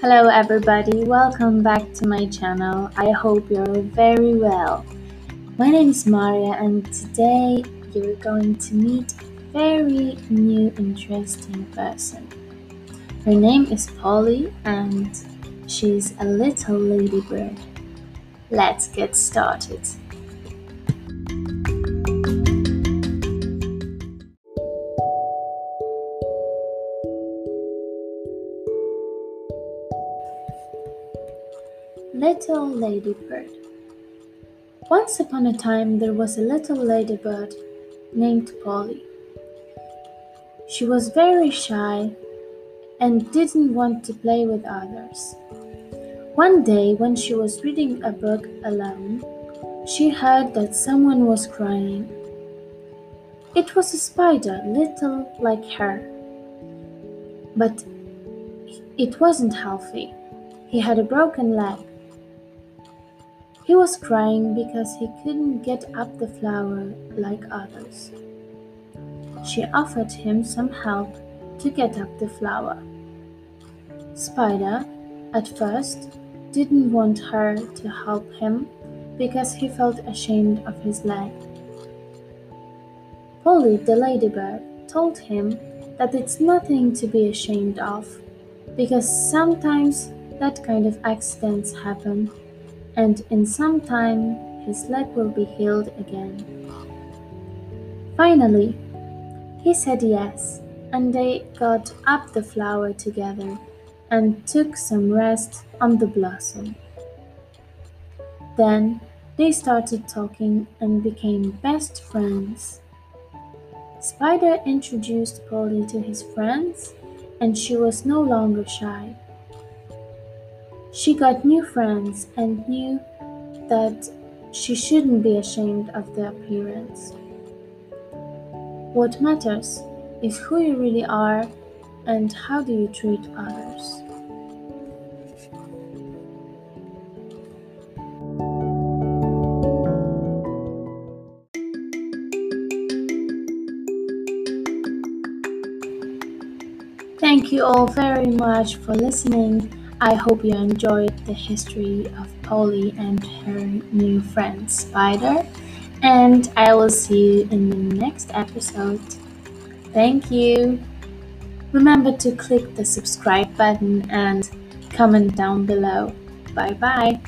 Hello, everybody, welcome back to my channel. I hope you're very well. My name is Maria, and today you're going to meet a very new, interesting person. Her name is Polly, and she's a little ladybird. Let's get started. Little Ladybird Once upon a time there was a little ladybird named Polly. She was very shy and didn't want to play with others. One day, when she was reading a book alone, she heard that someone was crying. It was a spider, little like her. But it wasn't healthy. He had a broken leg. He was crying because he couldn't get up the flower like others. She offered him some help to get up the flower. Spider, at first, didn't want her to help him because he felt ashamed of his leg. Polly the ladybird told him that it's nothing to be ashamed of because sometimes that kind of accidents happen and in some time his leg will be healed again. Finally, he said yes, and they got up the flower together and took some rest on the blossom. Then they started talking and became best friends. Spider introduced Polly to his friends, and she was no longer shy. She got new friends and knew that she shouldn't be ashamed of their appearance. What matters is who you really are and how do you treat others. Thank you all very much for listening. I hope you enjoyed the history of Polly and her new friend Spider, and I will see you in the next episode. Thank you! Remember to click the subscribe button and comment down below. Bye bye!